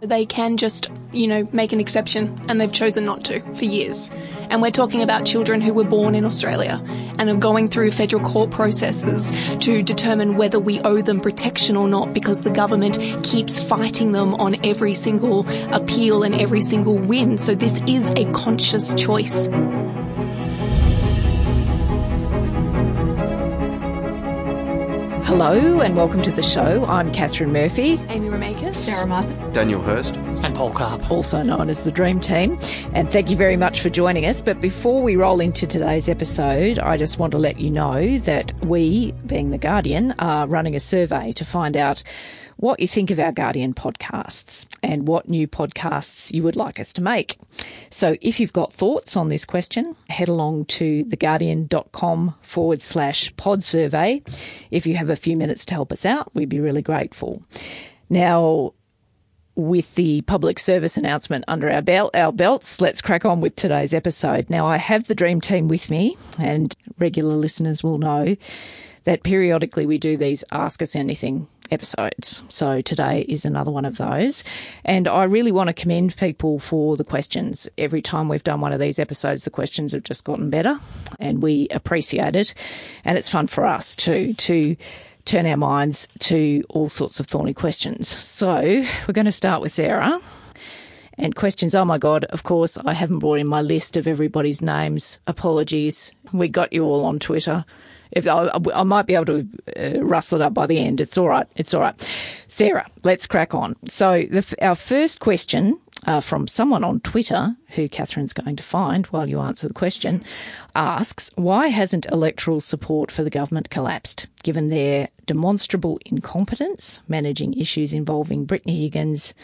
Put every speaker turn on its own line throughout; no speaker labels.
They can just, you know, make an exception, and they've chosen not to for years. And we're talking about children who were born in Australia and are going through federal court processes to determine whether we owe them protection or not because the government keeps fighting them on every single appeal and every single win. So this is a conscious choice.
Hello and welcome to the show. I'm Katharine Murphy,
Amy Remeikis. Sarah Martin.
Daniel Hurst.
and Paul Karp.
also known as the Dream Team, and thank you very much for joining us. But before we roll into today's episode, I just want to let you know that we, being The Guardian, are running a survey to find out what you think of our Guardian podcasts and what new podcasts you would like us to make. So if you've got thoughts on this question, head along to theguardian.com forward slash pod survey. If you have a few minutes to help us out, we'd be really grateful. Now, with the public service announcement under our belt, our belts, let's crack on with today's episode. Now, I have the dream team with me, and regular listeners will know that periodically we do these Ask Us Anything episodes. So today is another one of those. And I really want to commend people for the questions. Every time we've done one of these episodes, the questions have just gotten better, and we appreciate it. And it's fun for us too to turn our minds to all sorts of thorny questions. So we're going to start with Sarah. And questions, oh my God, of course, I haven't brought in my list of everybody's names. Apologies. We got you all on Twitter. If I, I might be able to uh, rustle it up by the end. It's all right. It's all right. Sarah, let's crack on. So the, our first question uh, from someone on Twitter, who Katharine's going to find while you answer the question, asks, why hasn't electoral support for the government collapsed, given their demonstrable incompetence managing issues involving Brittany Higgins,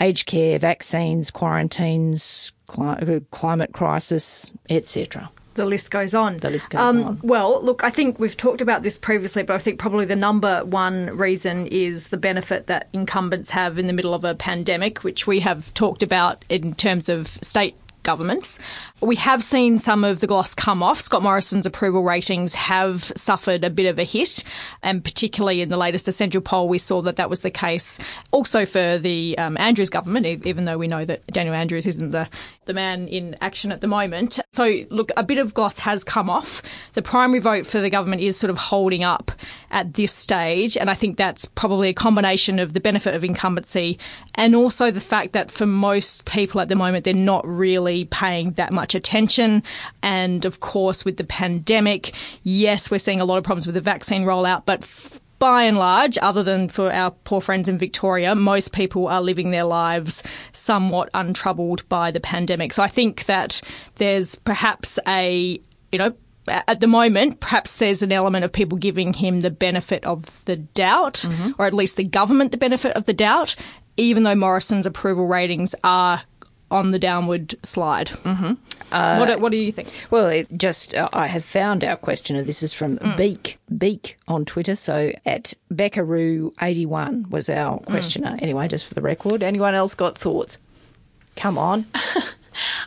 aged care, vaccines, quarantines, cli- climate crisis, etc.?
The list goes on.
The list goes
um,
on.
Well, look, I think we've talked about this previously, but I think probably the number one reason is the benefit that incumbents have in the middle of a pandemic, which we have talked about in terms of state governments. We have seen some of the gloss come off. Scott Morrison's approval ratings have suffered a bit of a hit, and particularly in the latest essential poll, we saw that that was the case also for the um, Andrews government, even though we know that Daniel Andrews isn't the, the man in action at the moment. So, look, a bit of gloss has come off. The primary vote for the government is sort of holding up at this stage, and I think that's probably a combination of the benefit of incumbency and also the fact that for most people at the moment, they're not really paying that much attention. And of course, with the pandemic, yes, we're seeing a lot of problems with the vaccine rollout, but f- by and large, other than for our poor friends in Victoria, most people are living their lives somewhat untroubled by the pandemic. So I think that there's perhaps a, you know, at the moment, perhaps there's an element of people giving him the benefit of the doubt, mm-hmm. or at least the government the benefit of the doubt, even though Morrison's approval ratings are on the downward slide. Mm-hmm. what, do- what do you think?
Well, it just uh, I have found our questioner. This is from Beak Beak on Twitter. So at Beckaroo81 was our questioner. Anyway, just for the record, anyone else got thoughts? Come on.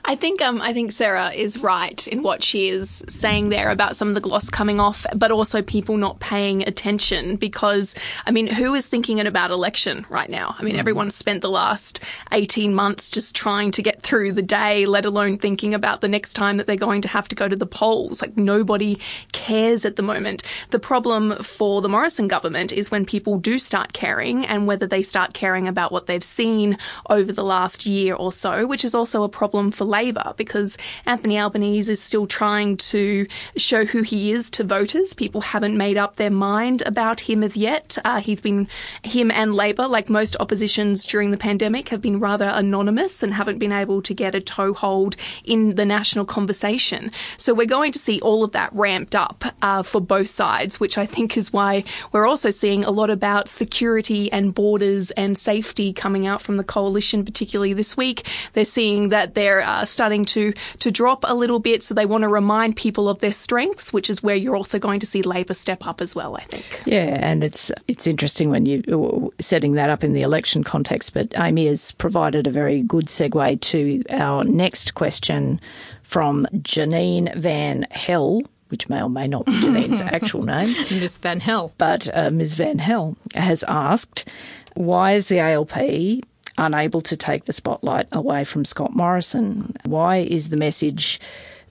I think um, I think Sarah is right in what she is saying there about some of the gloss coming off, but also people not paying attention because I mean, who is thinking about election right now? I mean, mm. everyone's spent the last eighteen months just trying to get through the day, let alone thinking about the next time that they're going to have to go to the polls. Like nobody cares at the moment. The problem for the Morrison government is when people do start caring and whether they start caring about what they've seen over the last year or so, which is also a problem problem for Labor because Anthony Albanese is still trying to show who he is to voters. People haven't made up their mind about him as yet. Uh, he's been, him and Labor, like most oppositions during the pandemic, have been rather anonymous and haven't been able to get a toehold in the national conversation. So we're going to see all of that ramped up uh, for both sides, which I think is why we're also seeing a lot about security and borders and safety coming out from the coalition, particularly this week. They're seeing that they're they're uh, starting to to drop a little bit. So they want to remind people of their strengths, which is where you're also going to see Labor step up as well. I think.
Yeah, and it's it's interesting when you uh, setting that up in the election context. But Amy has provided a very good segue to our next question from Janine Van Hell which may or may not be Janine's actual name.
Miss Van Hell.
But uh, Ms. Van Hell has asked, why is the ALP unable to take the spotlight away from Scott Morrison. Why is the message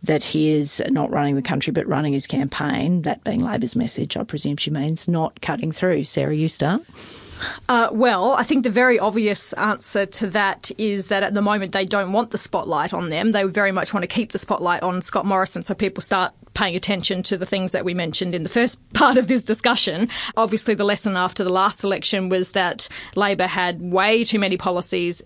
that he is not running the country but running his campaign, that being Labor's message, I presume she means, not cutting through? Sarah, you start.
Uh, well, I think the very obvious answer to that is that at the moment they don't want the spotlight on them. They very much want to keep the spotlight on Scott Morrison so people start paying attention to the things that we mentioned in the first part of this discussion. Obviously, the lesson after the last election was that Labor had way too many policies.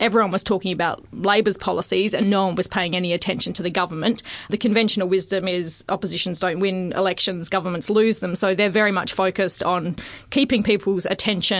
Everyone was talking about Labor's policies and no one was paying any attention to the government. The conventional wisdom is oppositions don't win elections, governments lose them. So they're very much focused on keeping people's attention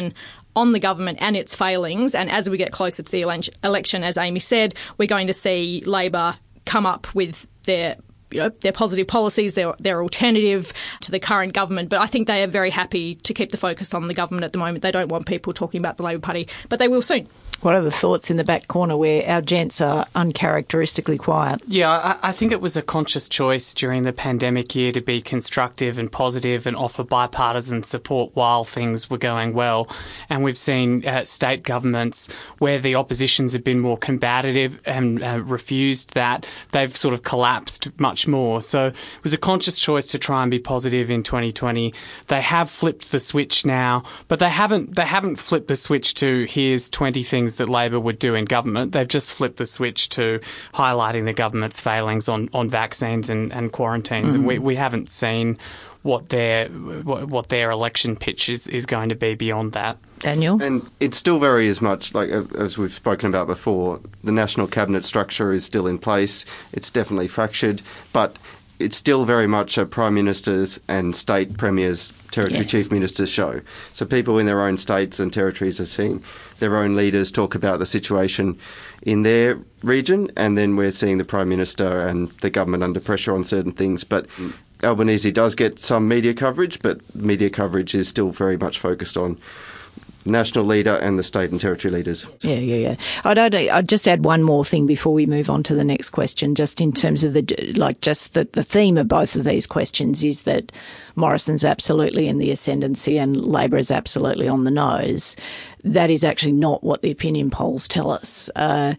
on the government and its failings. And as we get closer to the election, as Amy said, we're going to see Labor come up with their you know, their positive policies, their, their alternative to the current government. But I think they are very happy to keep the focus on the government at the moment. They don't want people talking about the Labor Party, but they will soon.
What are the thoughts in the back corner where our gents are uncharacteristically quiet?
Yeah, I, I, think it was a conscious choice during the pandemic year to be constructive and positive and offer bipartisan support while things were going well. And we've seen uh, state governments where the oppositions have been more combative and uh, refused that, they've sort of collapsed much more. So it was a conscious choice to try and be positive in 2020. They have flipped the switch now, but they haven't they haven't flipped the switch to here's 20 things that Labor would do in government. They've just flipped the switch to highlighting the government's failings on, on vaccines and, and quarantines. Mm. And we, we haven't seen what their what their election pitch is, is going to be beyond that.
Daniel?
And it's still very as much like as we've spoken about before, the national cabinet structure is still in place. It's definitely fractured, but it's still very much a prime minister's and state premiers, territory yes. chief ministers show. So people in their own states and territories are seeing their own leaders talk about the situation in their region, and then we're seeing the prime minister and the government under pressure on certain things. But mm. Albanese does get some media coverage, but media coverage is still very much focused on national leader and the state and territory leaders.
Yeah, yeah, yeah. I'd, I'd, I'd, just add one more thing before we move on to the next question, just in terms of the, like, just the, the theme of both of these questions is that Morrison's absolutely in the ascendancy and Labor is absolutely on the nose. That is actually not what the opinion polls tell us. Uh,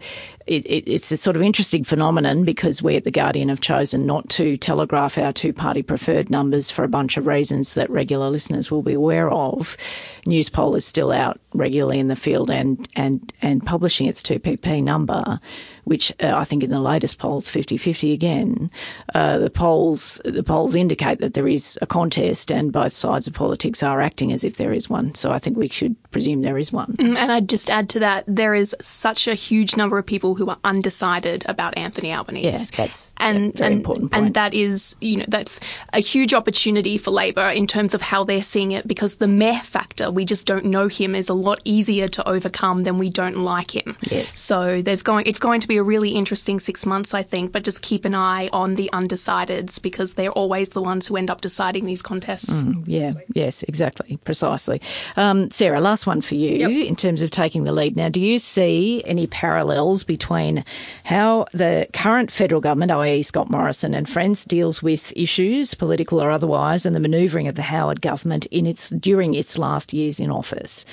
it, it, it's a sort of interesting phenomenon because we at The Guardian have chosen not to telegraph our two party preferred numbers for a bunch of reasons that regular listeners will be aware of. Newspoll is still out regularly in the field and, and, and publishing its 2PP number which uh, I think in the latest polls 50-50 again. Uh, the polls the polls indicate that there is a contest, and both sides of politics are acting as if there is one. So I think we should presume there is one.
Mm, and I'd just add to that there is such a huge number of people who are undecided about Anthony Albanese.
Yeah, that's
and and,
important point.
and that is you know that's a huge opportunity for Labor in terms of how they're seeing it because the meh factor we just don't know him is a lot easier to overcome than we don't like him.
Yes.
So there's going it's going to be a a really interesting six months, I think, but just keep an eye on the undecideds because they're always the ones who end up deciding these contests.
Mm, yeah, yes, exactly, precisely. Um, Sarah, last one for you yep. in terms of taking the lead. Now, do you see any parallels between how the current federal government, i.e., Scott Morrison and friends, deals with issues, political or otherwise, and the manoeuvring of the Howard government in its during its last years in office?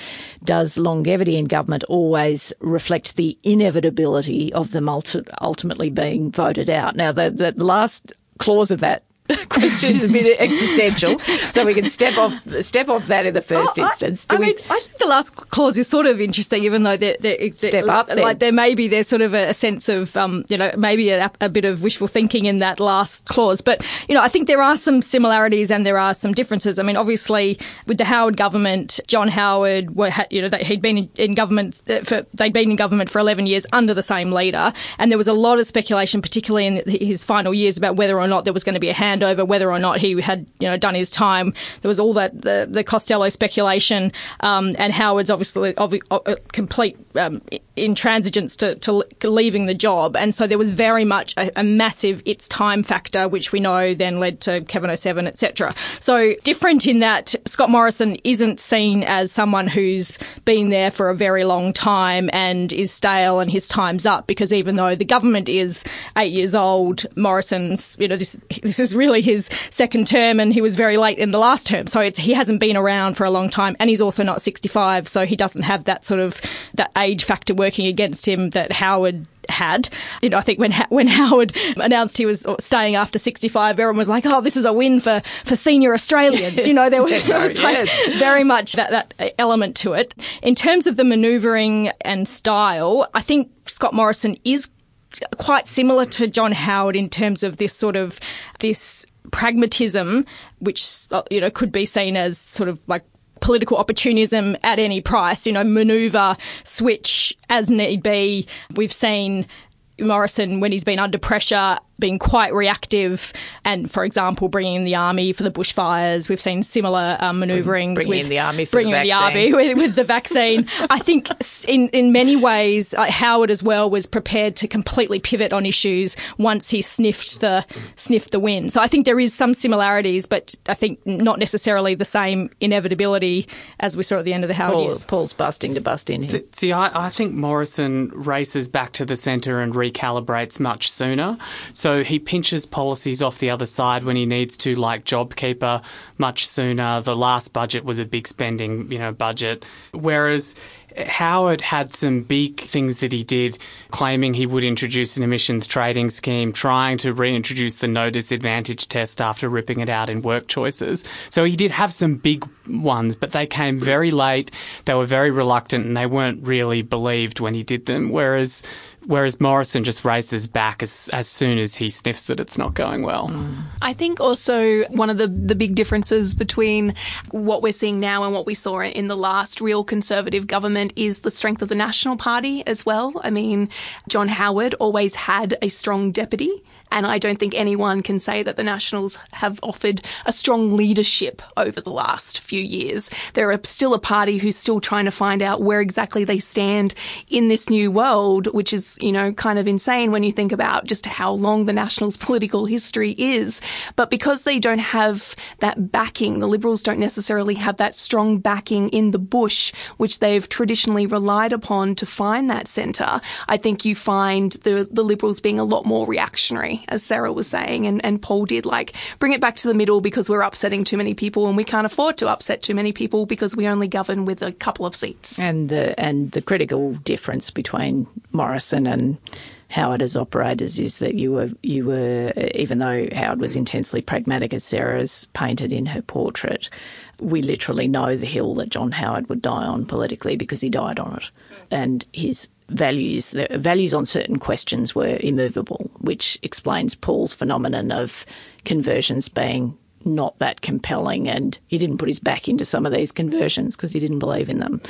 Does longevity in government always reflect the inevitability of them ultimately being voted out? Now, the, the last clause of that question is a bit existential, so we can step off step off that in the first oh, instance.
I, I mean, I think the last clause is sort of interesting, even though they're, they're,
they're step up.
Like there may be there's sort of a, sense of um, you know maybe a, a, bit of wishful thinking in that last clause, but you know I think there are some similarities and there are some differences. I mean, obviously with the Howard government, John Howard, were, you know he'd been in, government uh, for they'd been in government for 11 years under the same leader, and there was a lot of speculation, particularly in his final years, about whether or not there was going to be a handover, whether or not he had you know done his time. There was all that the, the Costello speculation, um, and Howard's obviously obvi- uh, complete um, intransigence to, to, leaving the job, and so there was very much a, a, massive it's time factor, which we know then led to Kevin 07, etc. So different in that Scott Morrison isn't seen as someone who's been there for a very long time and is stale and his time's up, because even though the government is eight years old, Morrison's you know this this is really his second term, and he was very late in the last term, so he hasn't been around for a long time, and he's also not 65, so he doesn't have that sort of that age factor working against him that Howard had. You know, I think when when Howard announced he was staying after 65, everyone was like, "Oh, this is a win for for senior Australians." Yes. You know, there was, there was like yes. very much that that element to it. In terms of the manoeuvring and style, I think Scott Morrison is quite similar to John Howard in terms of this sort of this pragmatism, which you know could be seen as sort of like political opportunism at any price, you know, maneuver, switch as need be. We've seen Morrison, when he's been under pressure, being quite reactive and, for example, bringing in the army for the bushfires. We've seen similar um, manoeuvrings
bringing
with
in the army for
bringing
the,
the army with, with, the vaccine. I think in in many ways, uh, Howard as well was prepared to completely pivot on issues once he sniffed the sniffed the win. So I think there is some similarities, but I think not necessarily the same inevitability as we saw at the end of the Howard
Paul,
years.
Paul's busting to bust in here.
See, see I, I think Morrison races back to the centre and recalibrates much sooner. So so he pinches policies off the other side when he needs to, like JobKeeper, much sooner. The last budget was a big spending, you know, budget. Whereas Howard had some big things that he did, claiming he would introduce an emissions trading scheme, trying to reintroduce the no disadvantage test after ripping it out in work choices. So he did have some big ones, but they came very late. They were very reluctant and they weren't really believed when he did them. Whereas whereas Morrison just races back as, as soon as he sniffs that it's not going well. Mm.
I think also one of the, the big differences between what we're seeing now and what we saw in the last real Conservative government is the strength of the National Party as well. I mean, John Howard always had a strong deputy and I don't think anyone can say that the Nationals have offered a strong leadership over the last few years. They're still a party who's still trying to find out where exactly they stand in this new world, which is, you know, kind of insane when you think about just how long the Nationals' political history is. But because they don't have that backing, the Liberals don't necessarily have that strong backing in the bush, which they've traditionally relied upon to find that centre. I think you find the, the Liberals being a lot more reactionary as Sarah was saying, and, and Paul did, like bring it back to the middle because we're upsetting too many people and we can't afford to upset too many people because we only govern with a couple of seats.
And the and the critical difference between Morrison and Howard as operators is that you were you were even though Howard was intensely pragmatic as Sarah's painted in her portrait, we literally know the hill that John Howard would die on politically because he died on it, mm. and his values, the values on certain questions were immovable, which explains Paul's phenomenon of conversions being not that compelling. And he didn't put his back into some of these conversions because he didn't believe in them.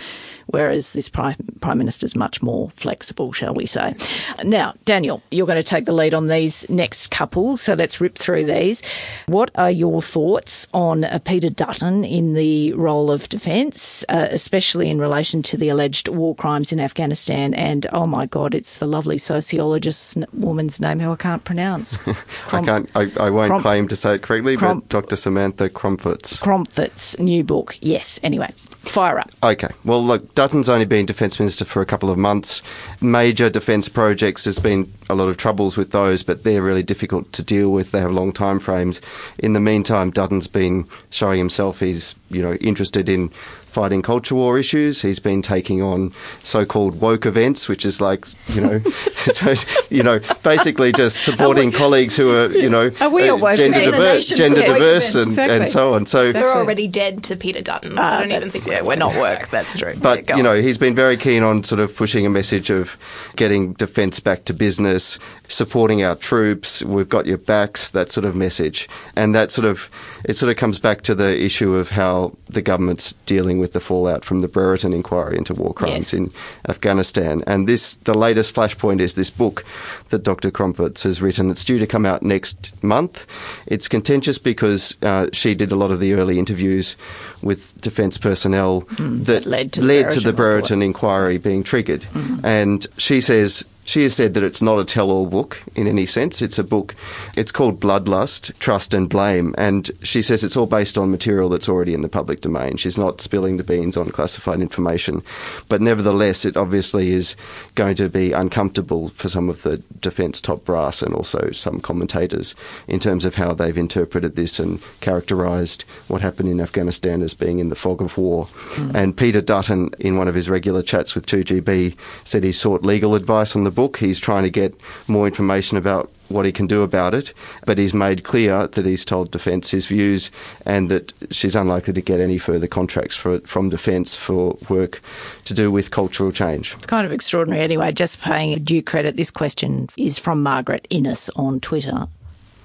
Whereas this Prime, Prime Minister's much more flexible, shall we say. Now, Daniel, you're going to take the lead on these next couple, so let's rip through these. What are your thoughts on uh, Peter Dutton in the role of defence, uh, especially in relation to the alleged war crimes in Afghanistan? And oh my God, it's the lovely sociologist woman's name who I can't pronounce.
I can't. I, I won't
Crom-
claim to say it correctly,
Crom-
but Dr. Samantha Crompvoets.
Crompvoets new book. Yes. Anyway, fire up.
Okay. Well, look, Dutton's only been Defence Minister for a couple of months. Major defence projects, there's been a lot of troubles with those, but they're really difficult to deal with. They have long time frames. In the meantime, Dutton's been showing himself he's, you know, interested in fighting culture war issues. He's been taking on so-called woke events, which is like, you know, so, you know, basically just supporting colleagues who are, you know,
Are we
uh,
woke
gender diverse, gender
nation for woke
diverse,
events.
and, and so on. So.
They're already dead to Peter Dutton, so I don't even think
Ah, yeah, we're not work. That's true.
But
Go
you
on.
know, he's been very keen on sort of pushing a message of getting defence back to business, supporting our troops. We've got your backs. That sort of message, and that sort of it sort of comes back to the issue of how the government's dealing with the fallout from the Brereton inquiry into war crimes
Yes.
in Afghanistan. And this, the latest flashpoint is this book that Dr. Crompvoets has written. It's due to come out next month. It's contentious because uh, she did a lot of the early interviews with defence personnel that,
Hmm, that led to the
led to the
Brereton.
Brereton inquiry being triggered. And she says she has said that it's not a tell-all book in any sense. It's a book. It's called Bloodlust, Trust and Blame, and she says it's all based on material that's already in the public domain. She's not spilling the beans on classified information, but nevertheless, it obviously is going to be uncomfortable for some of the defence top brass and also some commentators in terms of how they've interpreted this and characterised what happened in Afghanistan as being in the fog of war. Hmm. And Peter Dutton, in one of his regular chats with 2GB, said he sought legal advice on the book. He's trying to get more information about what he can do about it, but he's made clear that he's told Defence his views and that she's unlikely to get any further contracts for, from Defence for work to do with cultural change.
It's kind of extraordinary. Anyway, just paying due credit, this question is from Margaret Innes on Twitter.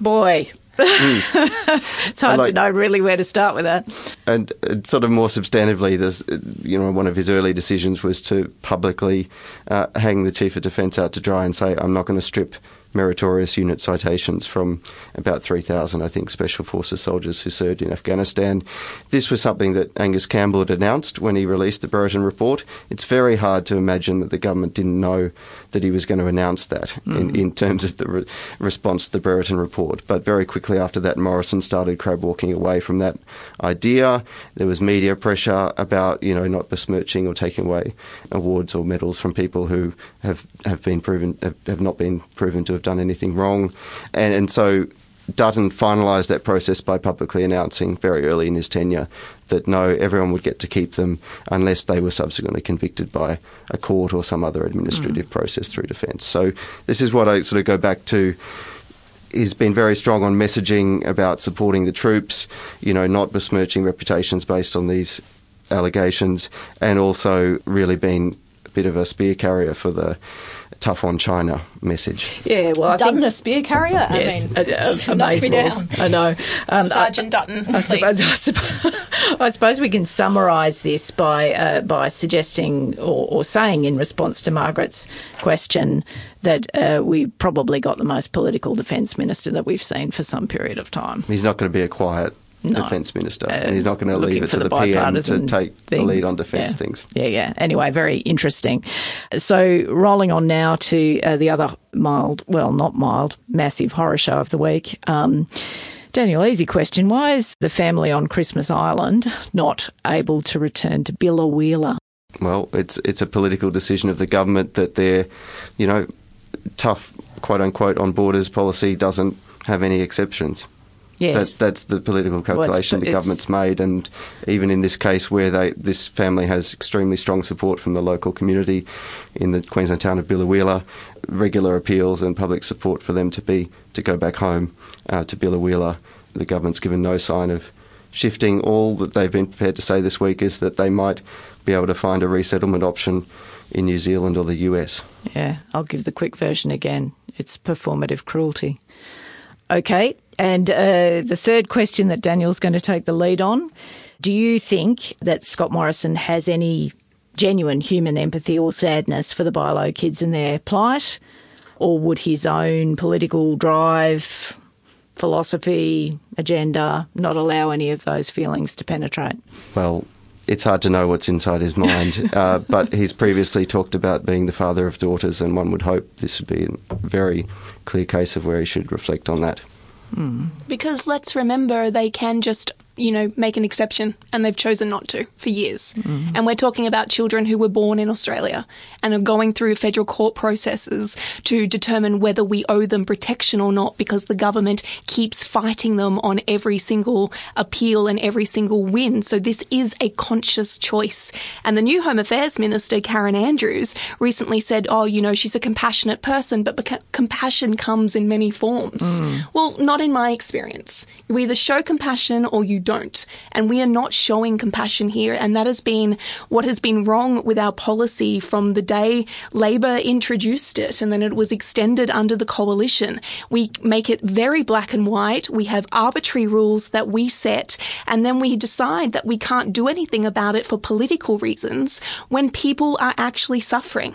Boy. it's hard to know really where to start with that.
And uh, sort of more substantively, there's, uh, you know, one of his early decisions was to publicly uh, hang the chief of defence out to dry and say, "I'm not going to strip." Meritorious unit citations from about 3,000, I think, Special Forces soldiers who served in Afghanistan. This was something that Angus Campbell had announced when he released the Brereton report. It's very hard to imagine that the government didn't know that he was going to announce that in, hmm. in terms of the re- response to the Brereton report. But very quickly after that, Morrison started crab walking away from that idea. There was media pressure about, you know, not besmirching or taking away awards or medals from people who have, have been proven have, have not been proven to have done anything wrong. And and so Dutton finalised that process by publicly announcing very early in his tenure that no, everyone would get to keep them unless they were subsequently convicted by a court or some other administrative mm. process through defence. So this is what I sort of go back to. He's been very strong on messaging about supporting the troops, you know, not besmirching reputations based on these allegations, and also really been a bit of a spear carrier for the tough on China message.
Yeah, well, I
Dutton
think.
a spear carrier? I
Yes,
mean,
uh, uh,
knock down.
I know. Um,
Sergeant Dutton,
I
please.
suppose, I suppose, I suppose we can summarise this by uh, by suggesting or, or saying in response to Margaret's question that uh, we probably got the most political defence minister that we've seen for some period of time.
He's not going to be a quiet
No.
defence minister,
Uh,
and he's not going to leave it to the, PM to take the lead on defence
Yeah.
things.
Yeah, yeah. Anyway, very interesting. So, rolling on now to uh, the other mild, well, not mild, massive horror show of the week. Um, Daniel, easy question. Why is the family on Christmas Island not able to return to Biloela?
Well, it's it's a political decision of the government that their, you know, tough quote unquote on borders policy doesn't have any exceptions.
Yes.
That's that's the political calculation the government's made, and even in this case where they this family has extremely strong support from the local community in the Queensland town of Biloela, regular appeals and public support for them to be to go back home uh, to Biloela. The government's given no sign of shifting. All that they've been prepared to say this week is that they might be able to find a resettlement option in New Zealand or the US.
Yeah, I'll give the quick version again. It's performative cruelty. Okay, and uh, the third question that Daniel's going to take the lead on. Do you think that Scott Morrison has any genuine human empathy or sadness for the Bilo kids and their plight? Or would his own political drive, philosophy, agenda not allow any of those feelings to penetrate?
Well, it's hard to know what's inside his mind, uh, but he's previously talked about being the father of daughters, and one would hope this would be a very clear case of where he should reflect on that.
Because let's remember, they can just, you know, make an exception, and they've chosen not to for years. Mm-hmm. And we're talking about children who were born in Australia and are going through federal court processes to determine whether we owe them protection or not because the government keeps fighting them on every single appeal and every single win. So this is a conscious choice. And the new Home Affairs Minister, Karen Andrews, recently said, oh, you know, she's a compassionate person, but beca- compassion comes in many forms. Mm. Well, not in my experience. You either show compassion or you don't. And we are not showing compassion here. And that has been what has been wrong with our policy from the day Labor introduced it and then it was extended under the coalition. We make it very black and white. We have arbitrary rules that we set and then we decide that we can't do anything about it for political reasons when people are actually suffering.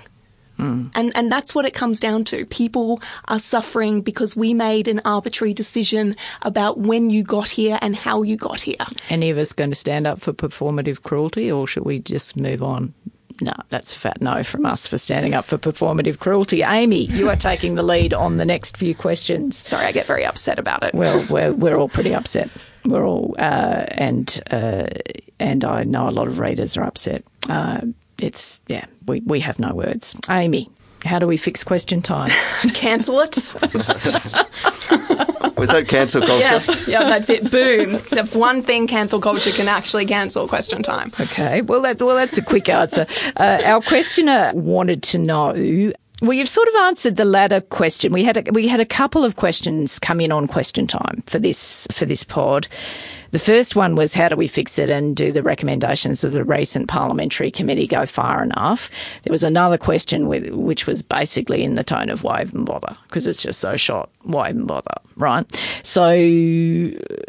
And and that's what it comes down to. People are suffering because we made an arbitrary decision about when you got here and how you got here.
Any of us going to stand up for performative cruelty, or should we just move on? No, that's a fat no from us for standing up for performative cruelty. Amy, you are taking the lead on the next few questions.
Sorry, I get very upset about it.
Well, we're we're all pretty upset. We're all uh, and uh, and I know a lot of readers are upset. Uh, it's yeah, we we have no words. Amy, how do we fix question time?
cancel it. It's just-
Was that cancel culture?
yeah, yeah, that's it. Boom. The one thing cancel culture can actually cancel question time.
Okay, well, that, well, that's a quick answer. Uh, our questioner wanted to know. Well, you've sort of answered the latter question. We had a, we had a couple of questions come in on question time for this for this pod. The first one was how do we fix it and do the recommendations of the recent parliamentary committee go far enough? There was another question with, which was basically in the tone of why even bother because it's just so short. Why even bother, right? So,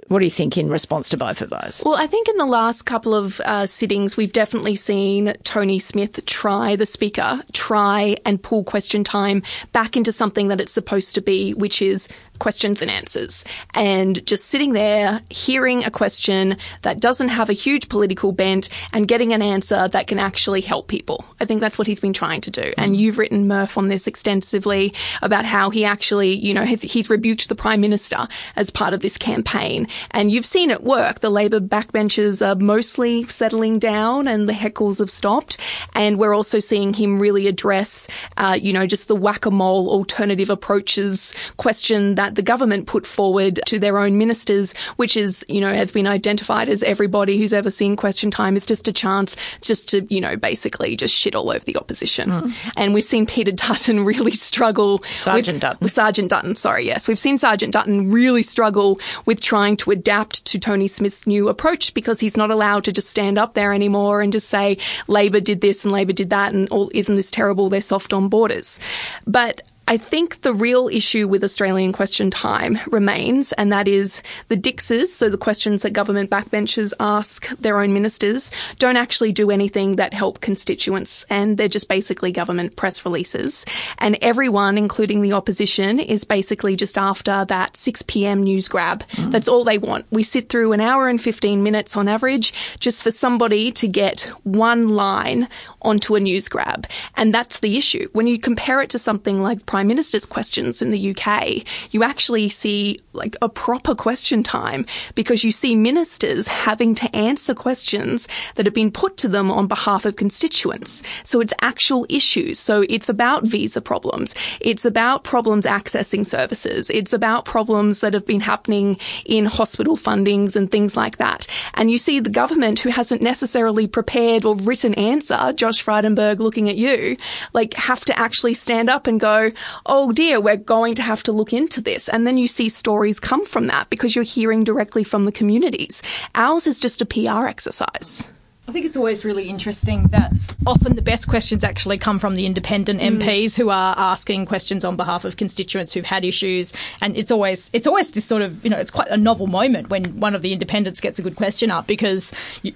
what do you think in response to both of those?
Well, I think in the last couple of uh, sittings, we've definitely seen Tony Smith try, the Speaker, try and pull question time back into something that it's supposed to be, which is questions and answers. And just sitting there, hearing a question that doesn't have a huge political bent and getting an answer that can actually help people. I think that's what he's been trying to do. And you've written Murph on this extensively about how he actually, you know, he's, he's rebuked the Prime Minister as part of this campaign. And you've seen it work. The Labor backbenchers are mostly settling down and the heckles have stopped. And we're also seeing him really address, uh, you know, just the whack-a-mole alternative approaches question that the government put forward to their own ministers, which is, you know, has been identified as everybody who's ever seen question time is just a chance just to, you know, basically just shit all over the opposition. Hmm. And we've seen Peter Dutton really struggle
Sergeant
with,
Dutton.
with Sergeant Dutton, sorry, yes. We've seen Sergeant Dutton really struggle with trying to adapt to Tony Smith's new approach because he's not allowed to just stand up there anymore and just say Labor did this and Labor did that and all isn't this terrible? They're soft on borders. But I think the real issue with Australian question time remains, and that is the Dixes, so the questions that government backbenchers ask their own ministers, don't actually do anything that help constituents, and they're just basically government press releases. And everyone, including the opposition, is basically just after that 6 p.m. news grab. Mm. That's all they want. We sit through an hour and 15 minutes on average just for somebody to get one line onto a news grab. And that's the issue. When you compare it to something like Prime Minister's questions in the UK, you actually see like a proper question time because you see ministers having to answer questions that have been put to them on behalf of constituents. So it's actual issues. So it's about visa problems. It's about problems accessing services. It's about problems that have been happening in hospital fundings and things like that. And you see the government who hasn't necessarily prepared or written answer, Josh Frydenberg looking at you, like have to actually stand up and go, oh dear, we're going to have to look into this. And then you see stories come from that because you're hearing directly from the communities. Ours is just a PR exercise.
I think it's always really interesting that often the best questions actually come from the independent mm. MPs who are asking questions on behalf of constituents who've had issues, and it's always it's always this sort of you know it's quite a novel moment when one of the independents gets a good question up because. You,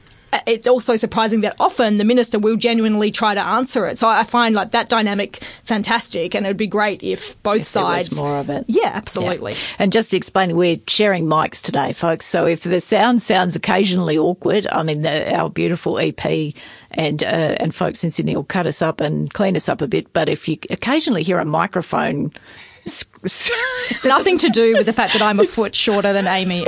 it's also surprising that often the minister will genuinely try to answer it. So I find like that dynamic fantastic, and it would be great if both
If
sides
more of it.
Yeah, absolutely.
Yeah. And just to explain, we're sharing mics today, folks. So if the sound sounds occasionally awkward, I mean, the, our beautiful EP and uh, and folks in Sydney will cut us up and clean us up a bit. But if you occasionally hear a microphone.
It's nothing to do with the fact that I'm a foot shorter than Amy.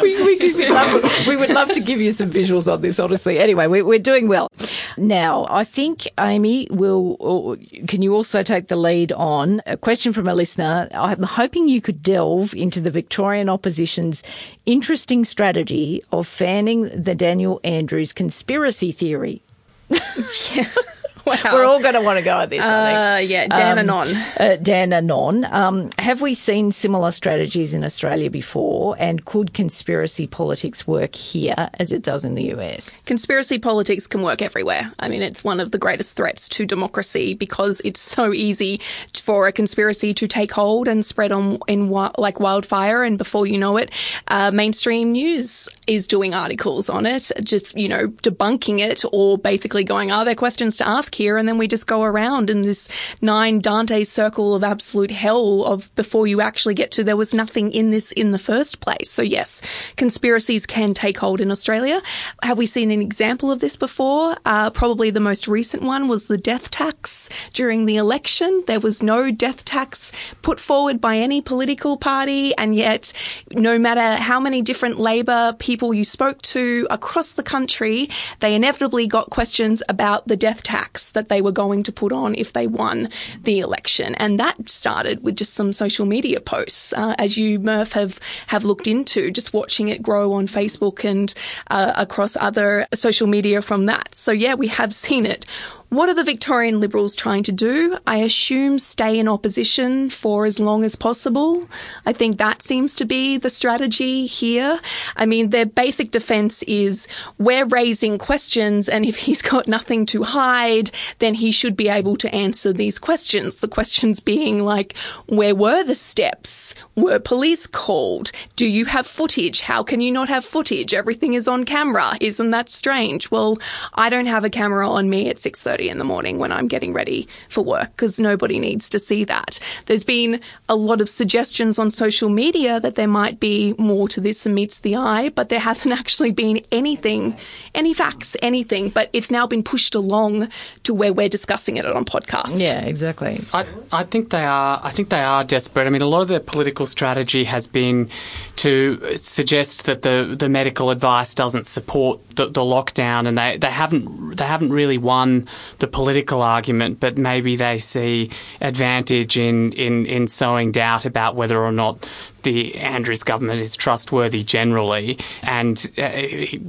We, we, we'd love to, we would love to give you some visuals on this, honestly. Anyway, we, we're doing well. Now, I think, Amy, will can you also take the lead on a question from a listener? I'm hoping you could delve into the Victorian opposition's interesting strategy of fanning the Daniel Andrews conspiracy theory.
Wow.
We're all going to want to go at this. I
Uh, yeah, Dan
Um,
Anon.
Uh, Dan Anon. Um, have we seen similar strategies in Australia before? And could conspiracy politics work here as it does in the US?
Conspiracy politics can work everywhere. I mean, it's one of the greatest threats to democracy because it's so easy for a conspiracy to take hold and spread on in like wildfire. And before you know it, uh, mainstream news is doing articles on it, just you know debunking it or basically going, "Are there questions to ask here?" And then we just go around in this nine Dante circle of absolute hell of before you actually get to there was nothing in this in the first place. So yes, conspiracies can take hold in Australia. Have we seen an example of this before? Uh, probably the most recent one was the death tax during the election. There was no death tax put forward by any political party, and yet, no matter how many different Labor people you spoke to across the country, they inevitably got questions about the death tax that they were going to put on if they won the election, and that started with just some social media posts, uh, as you Murph have have looked into, just watching it grow on Facebook and uh, across other social media from that. So yeah, we have seen it. What are the Victorian Liberals trying to do? I assume stay in opposition for as long as possible. I think that seems to be the strategy here. I mean, their basic defense is we're raising questions, and if he's got nothing to hide, then he should be able to answer these questions. The questions being like, where were the steps? Were police called? Do you have footage? How can you not have footage? Everything is on camera. Isn't that strange? Well, I don't have a camera on me at 6:30 in the morning when I'm getting ready for work because nobody needs to see that. There's been a lot of suggestions on social media that there might be more to this than meets the eye, but there hasn't actually been anything, any facts, anything. But it's now been pushed along to where we're discussing it on podcast.
Yeah, exactly.
I, I think they are. I think they are desperate. I mean, a lot of their political strategy has been to suggest that the, the medical advice doesn't support the, the lockdown, and they, they haven't they haven't really won the political argument. But maybe they see advantage in in, in sowing doubt about whether or not the Andrews government is trustworthy generally, and uh,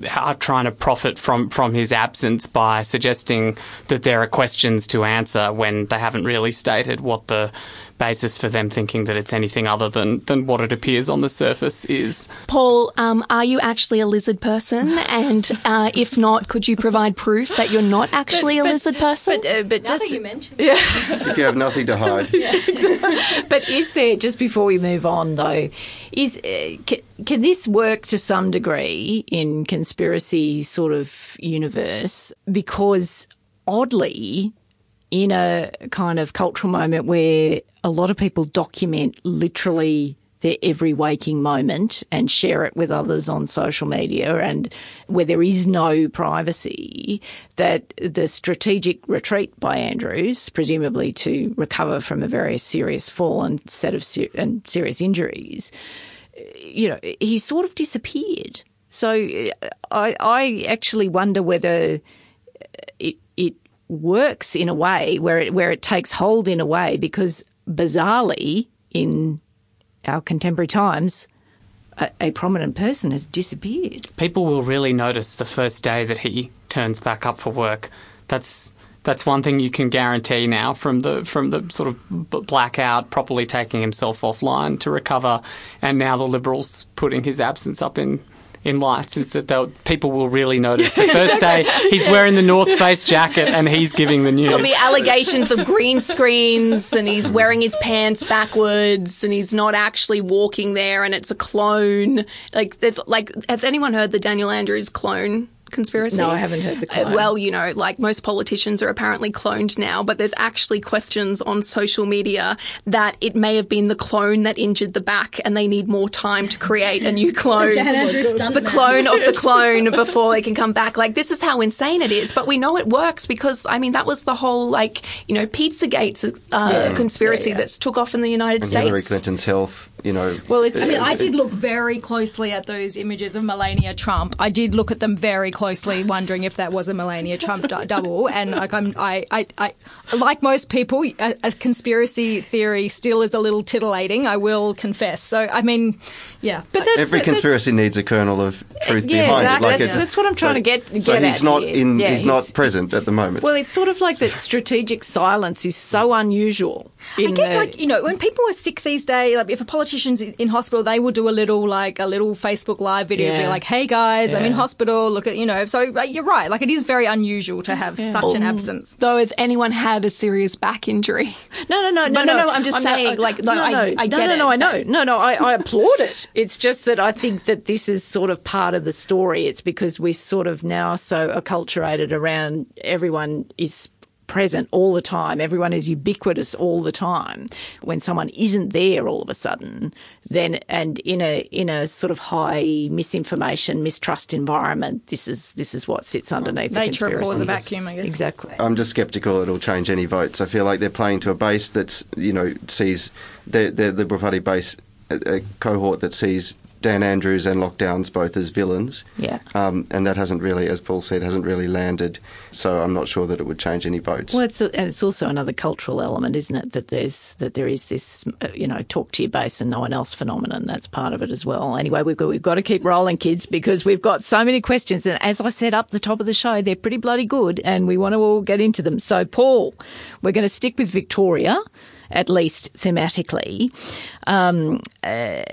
are trying to profit from, from his absence by suggesting that there are questions to answer when they haven't really stated what the basis for them thinking that it's anything other than, than what it appears on the surface is.
Paul, um, are you actually a lizard person? And uh, if not, could you provide proof that you're not actually a lizard person?
But, uh, but just
If you have nothing to hide.
but is there just before we move on though is uh, can, can this work to some degree in conspiracy sort of universe because oddly in a kind of cultural moment where a lot of people document literally their every waking moment and share it with others on social media and where there is no privacy that the strategic retreat by Andrews presumably to recover from a very serious fall and set of ser- and serious injuries you know he sort of disappeared. So I I actually wonder whether it it works in a way where it where it takes hold in a way because bizarrely in our contemporary times a, a prominent person has disappeared.
People will really notice the first day that he turns back up for work. That's that's one thing you can guarantee now from the from the sort of blackout, properly taking himself offline to recover, and now the Liberals putting his absence up in in lights is that people will really notice the first day he's wearing the North Face jacket and he's giving the news.
There'll be allegations of green screens and he's wearing his pants backwards and he's not actually walking there and it's a clone. Like, there's, like, has anyone heard the Daniel Andrews clone conspiracy?
No, I haven't heard the
Uh,
clone.
well, you know, like most politicians are apparently cloned now, but there's actually questions on social media that it may have been the clone that injured the back and they need more time to create a new clone.
Dan Andrews stuntman.
the clone of the clone before they can come back. Like, this is how insane it is. But we know it works because, I mean, that was the whole, like, you know, Pizzagate's uh, conspiracy that's took off in the United
And
States.
Hillary Clinton's health, you know.
Well, it's-
I mean, I did look very closely at those images of Melania Trump. I did look at them very closely, wondering if that was a Melania Trump du- double. And like I'm, I, I, I, like most people, a, a conspiracy theory still is a little titillating. I will confess. So I mean, yeah,
but that's,
Every
that's-
conspiracy needs a kernel of truth
Yeah,
behind
exactly.
it. Like
That's- that's what I'm trying to get-
So
get
he's
at
not
here.
in.
Yeah,
he's,
he's-
not present at the moment.
Well, it's sort of like that strategic silence is so unusual.
I get
the,
like you know when people are sick these days, like if a politician's in hospital, they will do a little like a little Facebook live video,
Yeah.
be like, "Hey guys, I'm in hospital. Look at you know." So uh, you're right. Like it is very unusual to have such an absence.
Though, has anyone had a serious back injury?
No, no, no,
No,
no,
no, no, I'm just
not-
saying, like, no, I- I
no,
get
no,
it,
no, I know,
but-
no, no, I, I applaud it. It's just that I think that this is sort of part of the story. It's because we're sort of now so acculturated around everyone is present all the time. Everyone is ubiquitous all the time. When someone isn't there all of a sudden, then and in a in a sort of high misinformation, mistrust environment, this is this is what sits underneath. the
Nature abhors a vacuum, I guess.
Exactly.
I'm just sceptical it'll change any votes. I feel like they're playing to a base that's, you know, sees the, the Liberal Party base, a, a cohort that sees Dan Andrews and lockdowns both as villains.
Yeah.
Um, and that hasn't really, as Paul said, hasn't really landed. So I'm not sure that it would change any votes.
Well, it's and it's also another cultural element, isn't it? That there's that there is this, uh, you know, talk to your base and no one else phenomenon. That's part of it as well. Anyway, we've got we've got to keep rolling, kids, because we've got so many questions, and as I said up the top of the show, they're pretty bloody good, and we want to all get into them. So, Paul, we're going to stick with Victoria, at least thematically. Um, uh,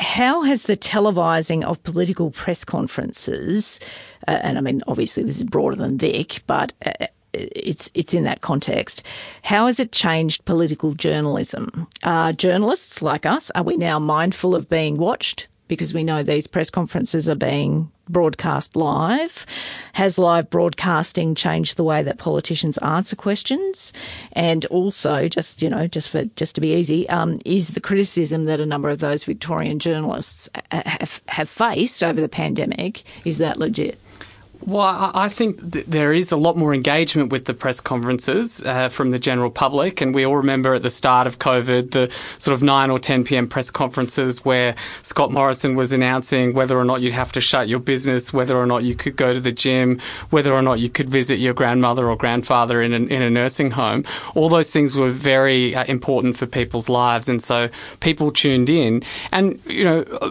how has the televising of political press conferences, uh, and I mean, obviously this is broader than Vic, but uh, it's it's in that context. How has it changed political journalism? Are journalists like us are we now mindful of being watched because we know these press conferences are being broadcast live? Has live broadcasting changed the way that politicians answer questions? And also, just you know, just for just to be easy, um, is the criticism that a number of those Victorian journalists have, have faced over the pandemic is that legit?
Well, I think th- there is a lot more engagement with the press conferences uh, from the general public, and we all remember at the start of COVID the sort of nine or ten p.m. press conferences where Scott Morrison was announcing whether or not you'd have to shut your business, whether or not you could go to the gym, whether or not you could visit your grandmother or grandfather in a, in a nursing home. All those things were very uh, important for people's lives, and so people tuned in. And you know, uh,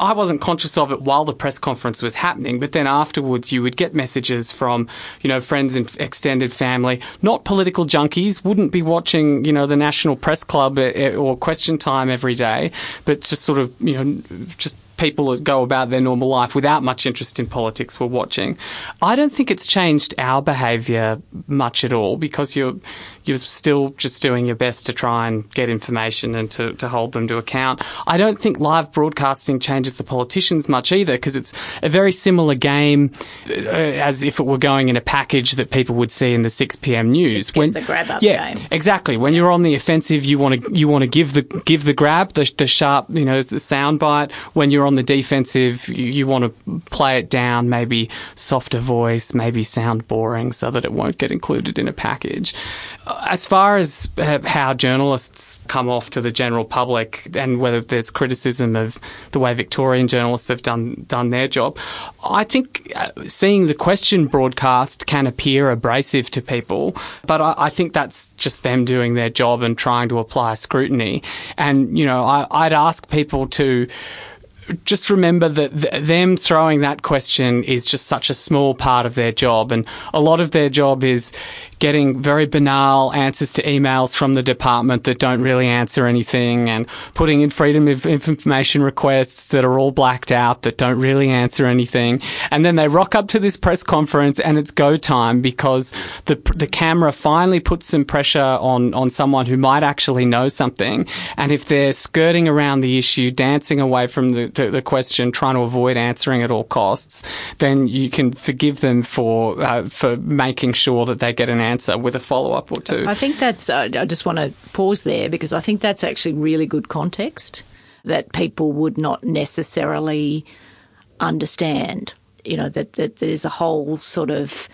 I wasn't conscious of it while the press conference was happening, but then afterwards you would get messages from, you know, friends and extended family, not political junkies, wouldn't be watching, you know, the National Press Club eh, or Question Time every day, but just sort of, you know, just people that go about their normal life without much interest in politics were watching. I don't think it's changed our behaviour much at all because you're you're still just doing your best to try and get information and to, to hold them to account. I don't think live broadcasting changes the politicians much either because it's a very similar game uh, as if it were going in a package that people would see in the 6 p.m. news.
get the grab up
yeah,
game.
Exactly. When you're on the offensive, you want to you want to give the give the grab, the, the sharp, you know, the sound bite. When you're on the defensive, you, you want to play it down, maybe softer voice, maybe sound boring, so that it won't get included in a package. Uh, As far as uh, how journalists come off to the general public, and whether there's criticism of the way Victorian journalists have done done their job, I think uh, seeing the question broadcast can appear abrasive to people, but I, I think that's just them doing their job and trying to apply scrutiny. And you know, I, I'd ask people to just remember that th- them throwing that question is just such a small part of their job, and a lot of their job is getting very banal answers to emails from the department that don't really answer anything and putting in freedom of information requests that are all blacked out that don't really answer anything. And then they rock up to this press conference and it's go time because the, the camera finally puts some pressure on, on someone who might actually know something. And if they're skirting around the issue, dancing away from the, the, the question, trying to avoid answering at all costs, then you can forgive them for, uh, for making sure that they get an answer with a follow up or two.
I think that's, uh, I just want to pause there because I think that's actually really good context that people would not necessarily understand. You know, that, that there's a whole sort of,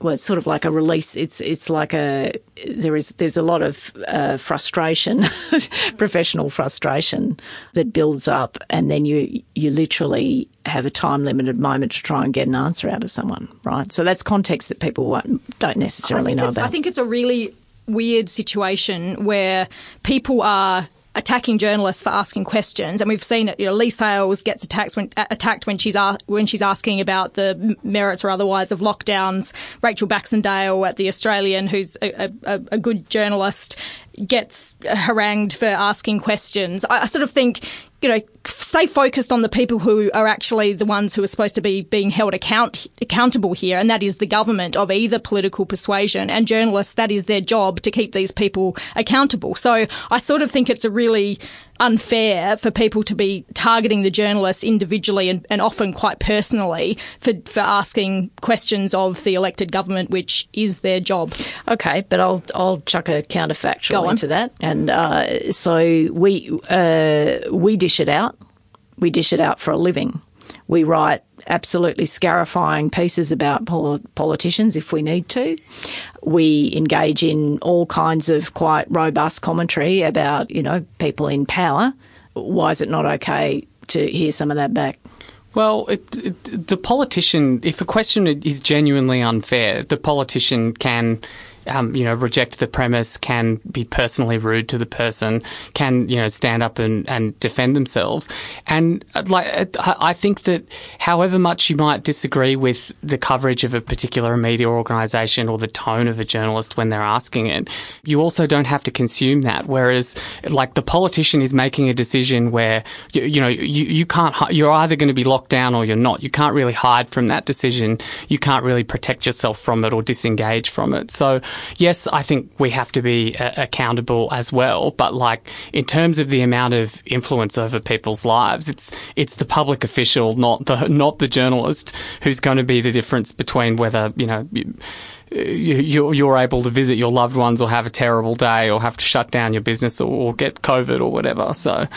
well, it's sort of like a release. It's it's like a there is there's a lot of uh, frustration, professional frustration that builds up, and then you you literally have a time limited moment to try and get an answer out of someone, right? So that's context that people won't, don't necessarily know about.
I think it's a really weird situation where people are attacking journalists for asking questions, and we've seen it. You know, Leigh Sales gets attacked when uh, attacked when she's when she's asking about the merits or otherwise of lockdowns. Rachel Baxendale at the Australian, who's a, a, a good journalist, gets uh, harangued for asking questions. I, I sort of think you know, stay focused on the people who are actually the ones who are supposed to be being held account accountable here, and that is the government of either political persuasion and journalists. That is their job to keep these people accountable. So I sort of think it's a really unfair for people to be targeting the journalists individually and, and, often quite personally for, for asking questions of the elected government, which is their job.
Okay, but I'll I'll chuck a counterfactual into that, and uh, so we uh, we dish it out, we dish it out for a living. We write absolutely scarifying pieces about pol- politicians if we need to. We engage in all kinds of quite robust commentary about, you know, people in power. Why is it not okay to hear some of that back?
Well, it, it, the politician, if a question is genuinely unfair, the politician can um, you know, reject the premise, can be personally rude to the person, can, you know, stand up and, and defend themselves. And uh, like, uh, I think that however much you might disagree with the coverage of a particular media organisation or the tone of a journalist when they're asking it, you also don't have to consume that. Whereas, like, the politician is making a decision where, you, you know, you, you can't, you're either going to be locked down or you're not. You can't really hide from that decision. You can't really protect yourself from it or disengage from it. So, yes, I think we have to be uh, accountable as well. But like in terms of the amount of influence over people's lives, it's it's the public official, not the not the journalist, who's going to be the difference between whether you know. You, you're able to visit your loved ones or have a terrible day or have to shut down your business or, or get COVID or whatever. So,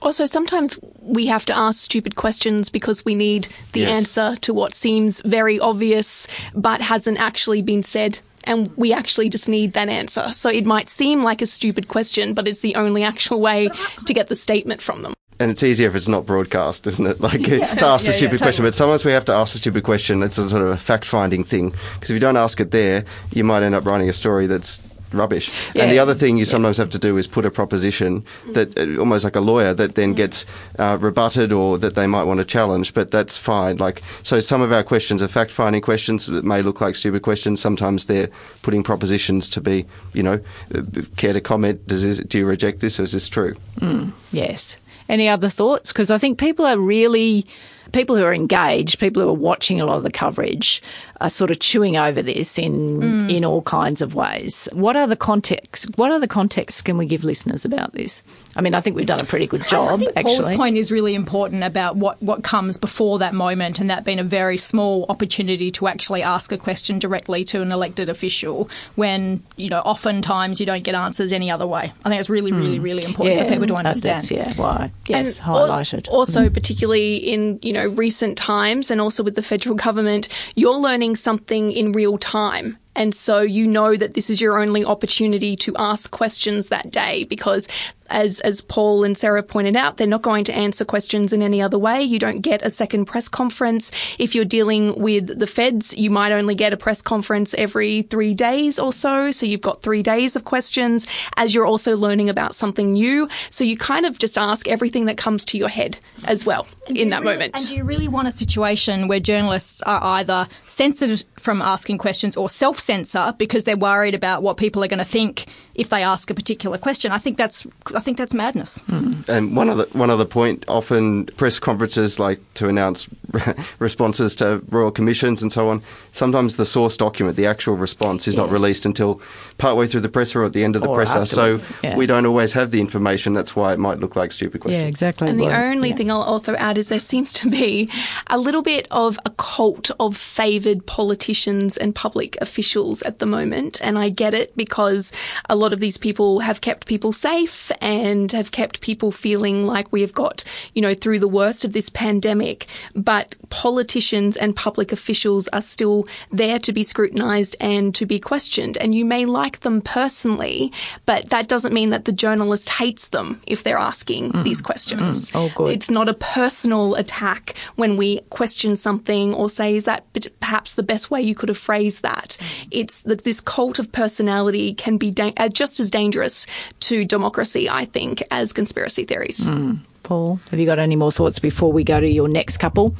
also, sometimes we have to ask stupid questions because we need the yes. answer to what seems very obvious but hasn't actually been said and we actually just need that answer. So it might seem like a stupid question, but it's the only actual way to get the statement from them.
And it's easier if it's not broadcast, isn't it? Like yeah. to ask yeah, a stupid yeah, totally. question, but sometimes we have to ask a stupid question. It's a sort of a fact-finding thing because if you don't ask it there, you might end up writing a story that's rubbish. Yeah. And the other thing you sometimes have to do is put a proposition that, uh, almost like a lawyer, that then gets uh, rebutted or that they might want to challenge, but that's fine. Like, so some of our questions are fact finding questions that may look like stupid questions. Sometimes they're putting propositions to be, you know, uh, care to comment, does this, do you reject this or is this true?
Mm, yes. Any other thoughts? Because I think people are really people who are engaged, people who are watching a lot of the coverage, are sort of chewing over this in mm. in all kinds of ways. What are the contexts? What other contexts can we give listeners about this? I mean, I think we've done a pretty good job. I
think
actually.
Paul's point is really important about what what comes before that moment, and that being a very small opportunity to actually ask a question directly to an elected official. When you know, oftentimes you don't get answers any other way. I think it's really, mm. really, really important
yeah,
for people to understand.
That's, yeah, why? Yes, and highlighted.
Also, mm. particularly in you know recent times, and also with the federal government, you're learning something in real time. And so you know that this is your only opportunity to ask questions that day because as as Paul and Sarah pointed out, they're not going to answer questions in any other way. You don't get a second press conference. If you're dealing with the feds, you might only get a press conference every three days or so. So you've got three days of questions as you're also learning about something new. So you kind of just ask everything that comes to your head as well in that
really,
moment.
And do you really want a situation where journalists are either censored from asking questions or self censor because they're worried about what people are going to think if they ask a particular question? I think that's I think that's madness.
Mm. And one other one other point: often press conferences like to announce responses to royal commissions and so on. Sometimes the source document, the actual response, is yes. not released until partway through the presser or at the end of the
or
presser.
Afterwards.
So
yeah.
we don't always have the information. That's why it might look like stupid questions.
Yeah, exactly.
And the only
yeah.
thing I'll also add is there seems to be a little bit of a cult of favoured politicians and public officials at the moment. And I get it because a lot of these people have kept people safe and have kept people feeling like we have got, you know, through the worst of this pandemic. But politicians and public officials are still there to be scrutinised and to be questioned. And you may like them personally, but that doesn't mean that the journalist hates them if they're asking mm. these questions.
Mm. Oh, good.
It's not a personal attack when we question something or say, is that perhaps the best way you could have phrased that? It's that this cult of personality can be da- uh, just as dangerous to democracy, I think, as conspiracy theories.
Mm. Paul, have you got any more thoughts before we go to your next couple?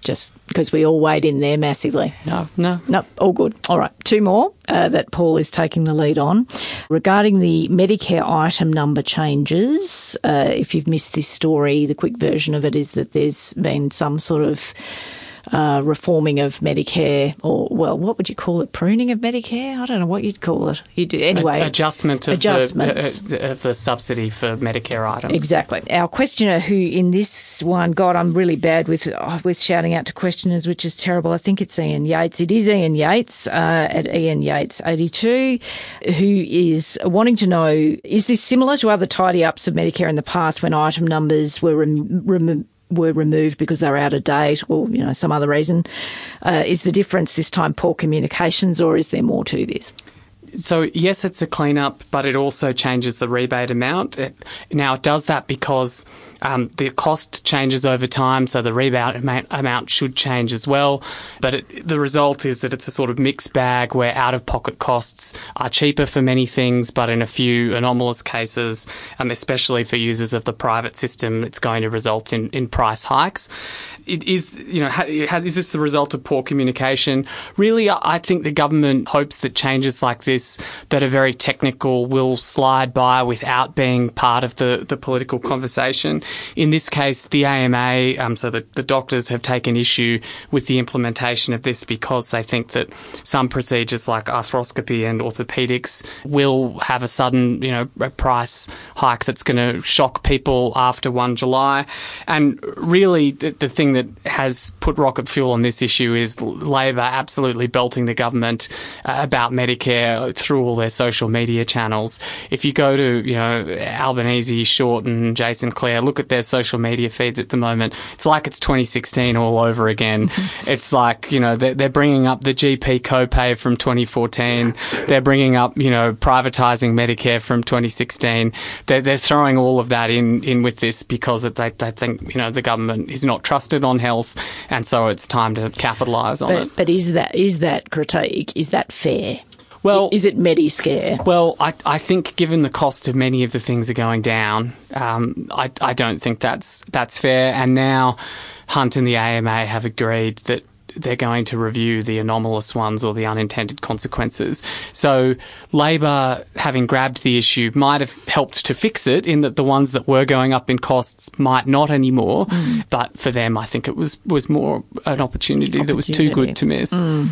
Just because we all weighed in there massively.
No, no.
No, all good. All right, two more uh, that Paul is taking the lead on. Regarding the Medicare item number changes, uh, if you've missed this story, the quick version of it is that there's been some sort of uh, reforming of Medicare, or well, what would you call it? Pruning of Medicare? I don't know what you'd call it. You do anyway.
Adjustment of
adjustments.
The, uh, of the subsidy for Medicare items.
Exactly. Our questioner, who in this one, God, I'm really bad with oh, with shouting out to questioners, which is terrible. I think it's Ian Yates. It is Ian Yates uh, at Ian Yates 82, who is wanting to know: Is this similar to other tidy ups of Medicare in the past when item numbers were rem- rem- were removed because they were out of date or you know some other reason. Uh, is the difference this time poor communications, or is there more to this?
So yes, it's a cleanup, but it also changes the rebate amount. It, now it does that because um, the cost changes over time, so the rebate amount, amount should change as well. But it, the result is that it's a sort of mixed bag where out-of-pocket costs are cheaper for many things, but in a few anomalous cases, um, especially for users of the private system, it's going to result in, in price hikes. It is, you know, has, is this the result of poor communication? Really, I think the government hopes that changes like this that are very technical will slide by without being part of the, the political conversation. In this case, the AMA, um, so the, the doctors have taken issue with the implementation of this because they think that some procedures like arthroscopy and orthopedics will have a sudden, you know, price hike that's going to shock people after 1 July. And really, the, the thing that has put rocket fuel on this issue is Labor absolutely belting the government uh, about Medicare through all their social media channels. If you go to, you know, Albanese, Shorten, Jason Clare, look at their social media feeds at the moment. It's like it's 2016 all over again. it's like, you know, they're, they're bringing up the GP copay from 2014. They're bringing up, you know, privatizing Medicare from 2016. They're, they're throwing all of that in, in with this because they, they think, you know, the government is not trusted on health. And so it's time to capitalise on
but,
it.
But is that, is that critique, is that fair?
Well,
is it Mediscare?
Well, I, I think given the cost of many of the things are going down, um, I, I don't think that's that's fair. And now Hunt and the AMA have agreed that they're going to review the anomalous ones or the unintended consequences. So Labor, having grabbed the issue, might have helped to fix it in that the ones that were going up in costs might not anymore. Mm. But for them, I think it was, was more an opportunity, opportunity. that was too good to miss.
Mm.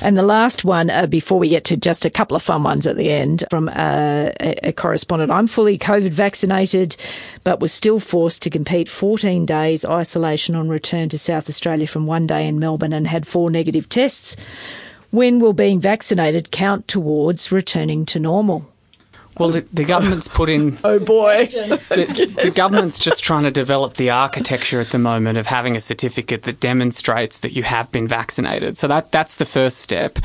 And the last one, uh, before we get to just a couple of fun ones at the end, from uh, a, a correspondent. I'm fully COVID vaccinated, but was still forced to compete 14 days isolation on return to South Australia from one day in Melbourne and had four negative tests. When will being vaccinated count towards returning to normal?
Well, the, the government's put in.
oh boy.
The, the, government's just trying to develop the architecture at the moment of having a certificate that demonstrates that you have been vaccinated. So that that's the first step.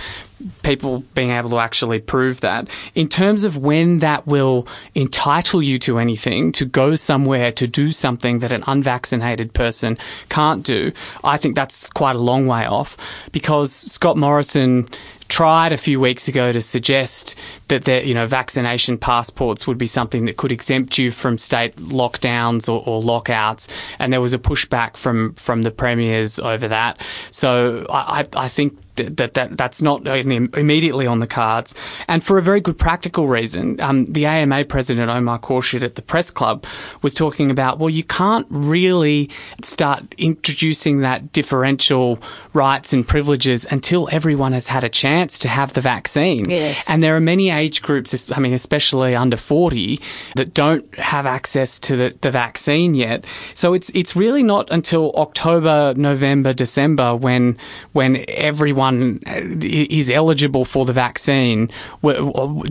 People being able to actually prove that. In terms of when that will entitle you to anything, to go somewhere to do something that an unvaccinated person can't do, I think that's quite a long way off because Scott Morrison tried a few weeks ago to suggest that the, you know vaccination passports would be something that could exempt you from state lockdowns or, or lockouts, and there was a pushback from from the premiers over that. So I, I think that, that that's not immediately on the cards. And for a very good practical reason, um, the AMA president Omar Khorshid at the press club was talking about, well, you can't really start introducing that differential rights and privileges until everyone has had a chance to have the vaccine.
Yes.
And there are many age groups, I mean, especially under 40, that don't have access to the, the vaccine yet. So it's it's really not until October, November, December when when everyone one is eligible for the vaccine,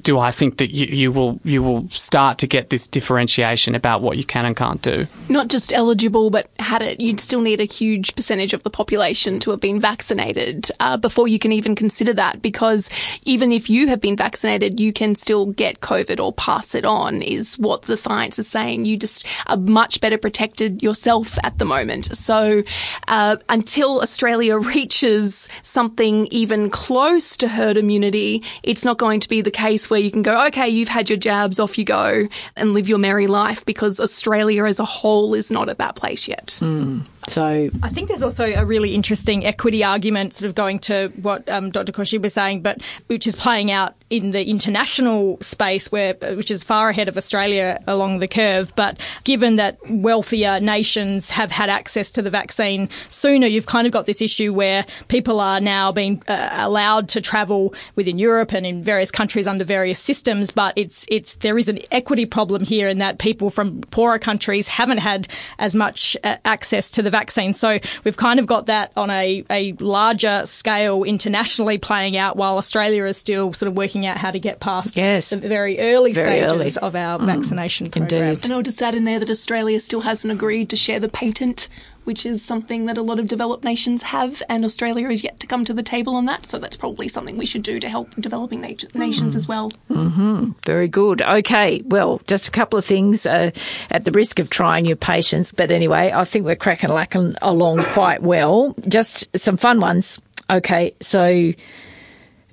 do I think that you, you will you will start to get this differentiation about what you can and can't do?
Not just eligible, but had it, you'd still need a huge percentage of the population to have been vaccinated uh, before you can even consider that. Because even if you have been vaccinated, you can still get COVID or pass it on. Is what the science is saying. You just are much better protected yourself at the moment. So uh, until Australia reaches something even close to herd immunity, it's not going to be the case where you can go, okay, you've had your jabs, off you go and live your merry life because Australia as a whole is not at that place yet.
Mm. So
I think there's also a really interesting equity argument, sort of going to what um, Dr. Khorshid was saying, but which is playing out in the international space, where which is far ahead of Australia along the curve. But given that wealthier nations have had access to the vaccine sooner, you've kind of got this issue where people are now being uh, allowed to travel within Europe and in various countries under various systems. But it's it's there is an equity problem here in that people from poorer countries haven't had as much uh, access to the vaccine. So we've kind of got that on a, a larger scale internationally playing out while Australia is still sort of working out how to get past
yes.
the very early
very
stages
early.
of our
mm.
vaccination program.
Indeed.
And I'll just add in there that Australia still hasn't agreed to share the patent which is something that a lot of developed nations have, and Australia is yet to come to the table on that. So that's probably something we should do to help developing nations mm. as well.
Mm-hmm. Very good. Okay, well, just a couple of things uh, at the risk of trying your patience, but anyway, I think we're cracking lacking along quite well. Just some fun ones. Okay, so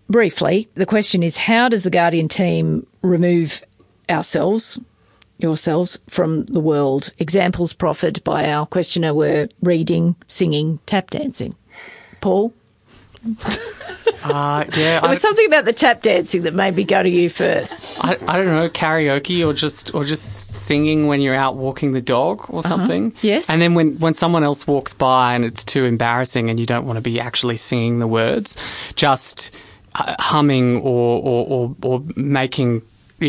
briefly, the question is how does the Guardian team remove ourselves yourselves from the world. Examples proffered by our questioner were reading, singing, tap dancing. Paul?
Uh, yeah,
there was something about the tap dancing that made me go to you first.
I, I don't know karaoke or just or just singing when you're out walking the dog or uh-huh. something.
Uh-huh. Yes,
and then when when someone else walks by and it's too embarrassing and you don't want to be actually singing the words, just uh, humming or, or, or, or making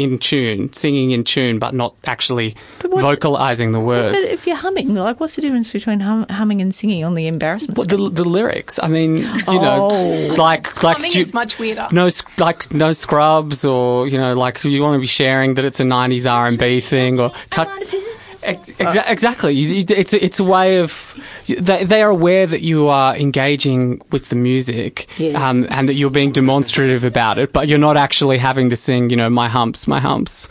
in tune, singing in tune, but not actually vocalizing the words.
if you're humming, like, what's the difference between hum, humming and singing on the embarrassment?
Well, the, the lyrics. I mean, you oh. know, like like
humming is much weirder.
No, like no scrubs, or you know, like you want to be sharing that it's a '90s R&B thing, or. Exa- exactly. It's a, it's a way of they, they are aware that you are engaging with the music
yes.
um, and that you're being demonstrative about it, but you're not actually having to sing, you know, my humps, my humps,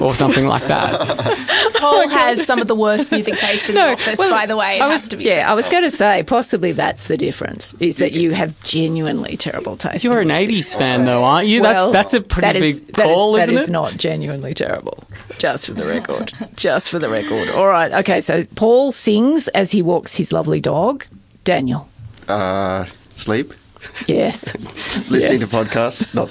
or something like that.
Paul has some of the worst music taste in no, the office, well, by the way. It
I was,
has to be
yeah, I was going to say possibly that's the difference is that you have genuinely terrible taste.
You're an '80s fan, though, aren't you?
Well,
that's that's a pretty
that is,
big call,
that is,
isn't
that is
it?
not genuinely terrible. Just for the record. just for the record. All right. Okay. So Paul sings as he walks his lovely dog. Daniel.
Uh, sleep.
Yes.
Listening
yes.
to podcasts. Not.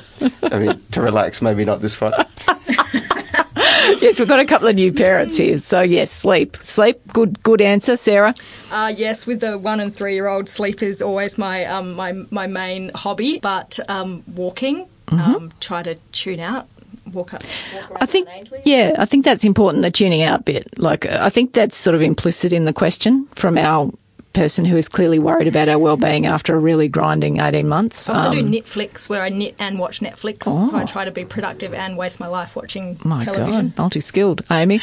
I mean, to relax. Maybe not this fun.
yes, we've got a couple of new parents here. So yes, sleep, sleep. Good, good answer, Sarah.
Uh, yes, with the one and three year old, sleep is always my um, my my main hobby. But um, walking, mm-hmm. um, try to tune out. Walk up, walk
I think, yeah, I think that's important. The tuning out bit, like, I think that's sort of implicit in the question from our person who is clearly worried about our well-being after a really grinding 18 months.
I also um, do Netflix where I knit and watch Netflix. Oh. So I try to be productive and waste my life watching
my
television.
God, multi-skilled. Amy?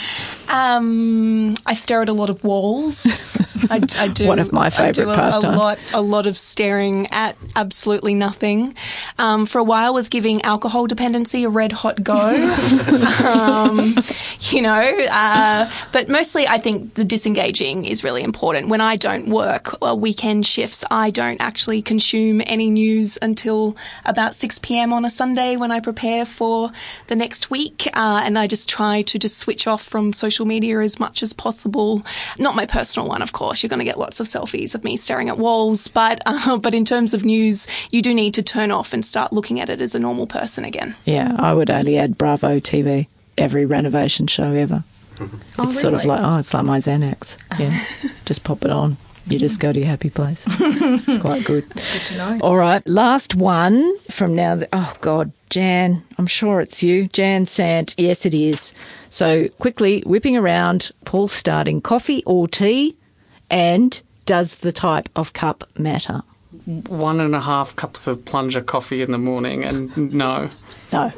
Um, I stare at a lot of walls I, I do.
One of my favourite pastimes.
A lot, a lot of staring at absolutely nothing. Um, for a while, was giving alcohol dependency a red hot go. um, you know, uh, but mostly I think the disengaging is really important. When I don't work uh, weekend shifts, I don't actually consume any news until about 6 p.m. on a Sunday when I prepare for the next week. Uh, and I just try to just switch off from social media as much as possible. Not my personal one, of course. You're going to get lots of selfies of me staring at walls. But, uh, but in terms of news, you do need to turn off and start looking at it as a normal person again.
Yeah, I would only add Bravo TV every renovation show ever. it's sort of like oh, it's like my Xanax. Yeah, just pop it on. You just go to your happy place. it's quite good.
It's good to know.
All right, last one from now. th- Oh God, Jan, I'm sure it's you, Jan Sant. Yes, it is. So quickly whipping around. Paul starting coffee or tea, and does the type of cup matter?
One and a half cups of plunger coffee in the morning, and no,
No,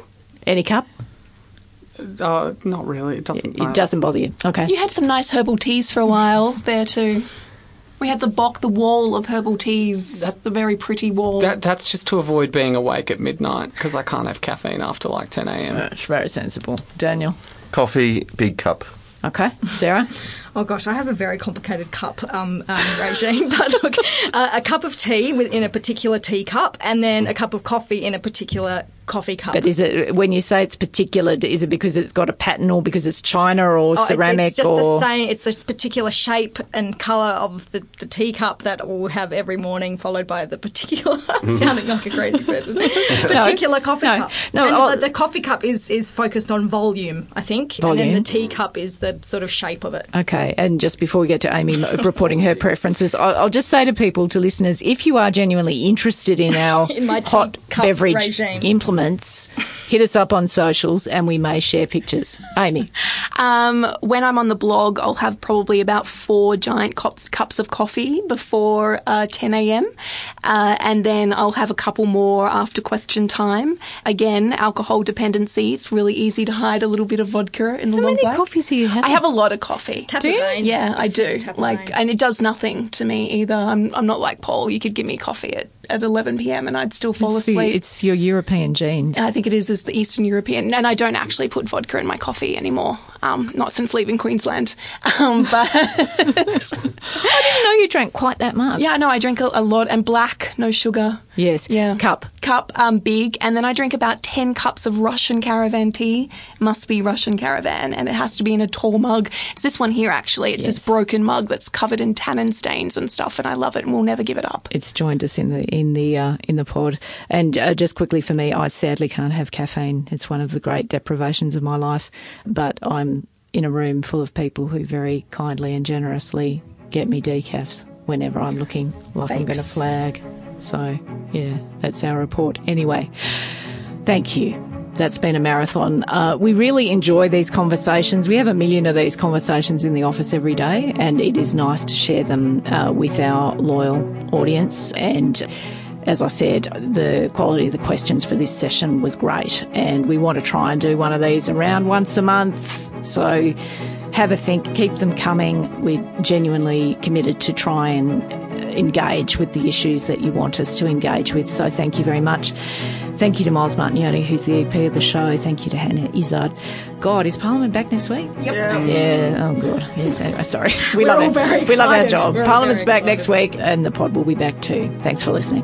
any cup.
uh, not really. It doesn't.
It
matter.
doesn't bother you. Okay.
You had some nice herbal teas for a while there too. We had the Bock, the wall of herbal teas, That's the very pretty wall.
That, that's just to avoid being awake at midnight because I can't have caffeine after like 10 a.m.
That's very sensible. Daniel.
Coffee, big cup.
Okay. Sarah.
Oh gosh, I have a very complicated cup um, um, regime. But look, uh, a cup of tea with, in a particular teacup, and then a cup of coffee in a particular coffee cup.
But is it when you say it's particular? Is it because it's got a pattern, or because it's china, or
Oh,
ceramic,
it's, just
or
the same. It's the particular shape and colour of the, the teacup that we'll have every morning, followed by the particular. Sounding like a crazy person. particular coffee
no,
cup.
no,
and the, the coffee cup is is focused on volume, I think, and then the teacup is the sort of shape of it.
Okay, and just before we get to Amy reporting her preferences, I'll, I'll just say to people, to listeners, if you are genuinely interested in our
In my
hot beverage
regime.
implements, hit us up on socials and we may share pictures. Amy,
Um, when I'm on the blog, I'll have probably about four giant cups, cups of coffee before uh, 10 a.m. Uh, and then I'll have a couple more after question time. Again, alcohol dependency. It's really easy to hide a little bit of vodka in the
how
long
many
black.
coffees do you have?
I have a lot of coffee.
Tap rain.
Yeah, I do. Like, and it does nothing to me either. I'm, I'm not like Paul. You could give me coffee at, at 11 p.m. and I'd still fall
It's the-
asleep.
it's your European genes.
I think it is as the Eastern European, and I don't actually put vodka in my coffee anymore. Um, not since leaving Queensland. Um, but
I didn't know you drank quite that much.
yeah, no, I drink a, a lot, and black, no sugar.
Yes.
Yeah.
Cup.
Cup, um, big, and then I drink about ten cups of Russian caravan tea. Must be Russian caravan, and it has to be in a tall mug. It's this one here, actually. It's this broken mug that's covered in tannin stains and stuff, and I love it, and we'll never give it up.
It's joined us in the in the uh, in the pod. And uh, just quickly for me, I sadly can't have caffeine. It's one of the great deprivations of my life. But I'm in a room full of people who very kindly and generously get me decafs whenever I'm looking like I'm going to flag. So yeah, that's our report. Anyway, thank you. That's been a marathon. Uh, we really enjoy these conversations. We have a million of these conversations in the office every day, and it is nice to share them uh, with our loyal audience. And as I said, the quality of the questions for this session was great, and we want to try and do one of these around once a month. So have a think, keep them coming. We're genuinely committed to try and engage with the issues that you want us to engage with. So thank you very much. Thank you to Miles Martignoni, who's the EP of the show. Thank you to Hannah Izzard. God, is Parliament back next week? Yep. Yeah. Oh, God. Yes. Anyway, sorry. We love
all
it.
very
we love our job.
We're
Parliament's
very
back next week, and the pod will be back too. Thanks for listening.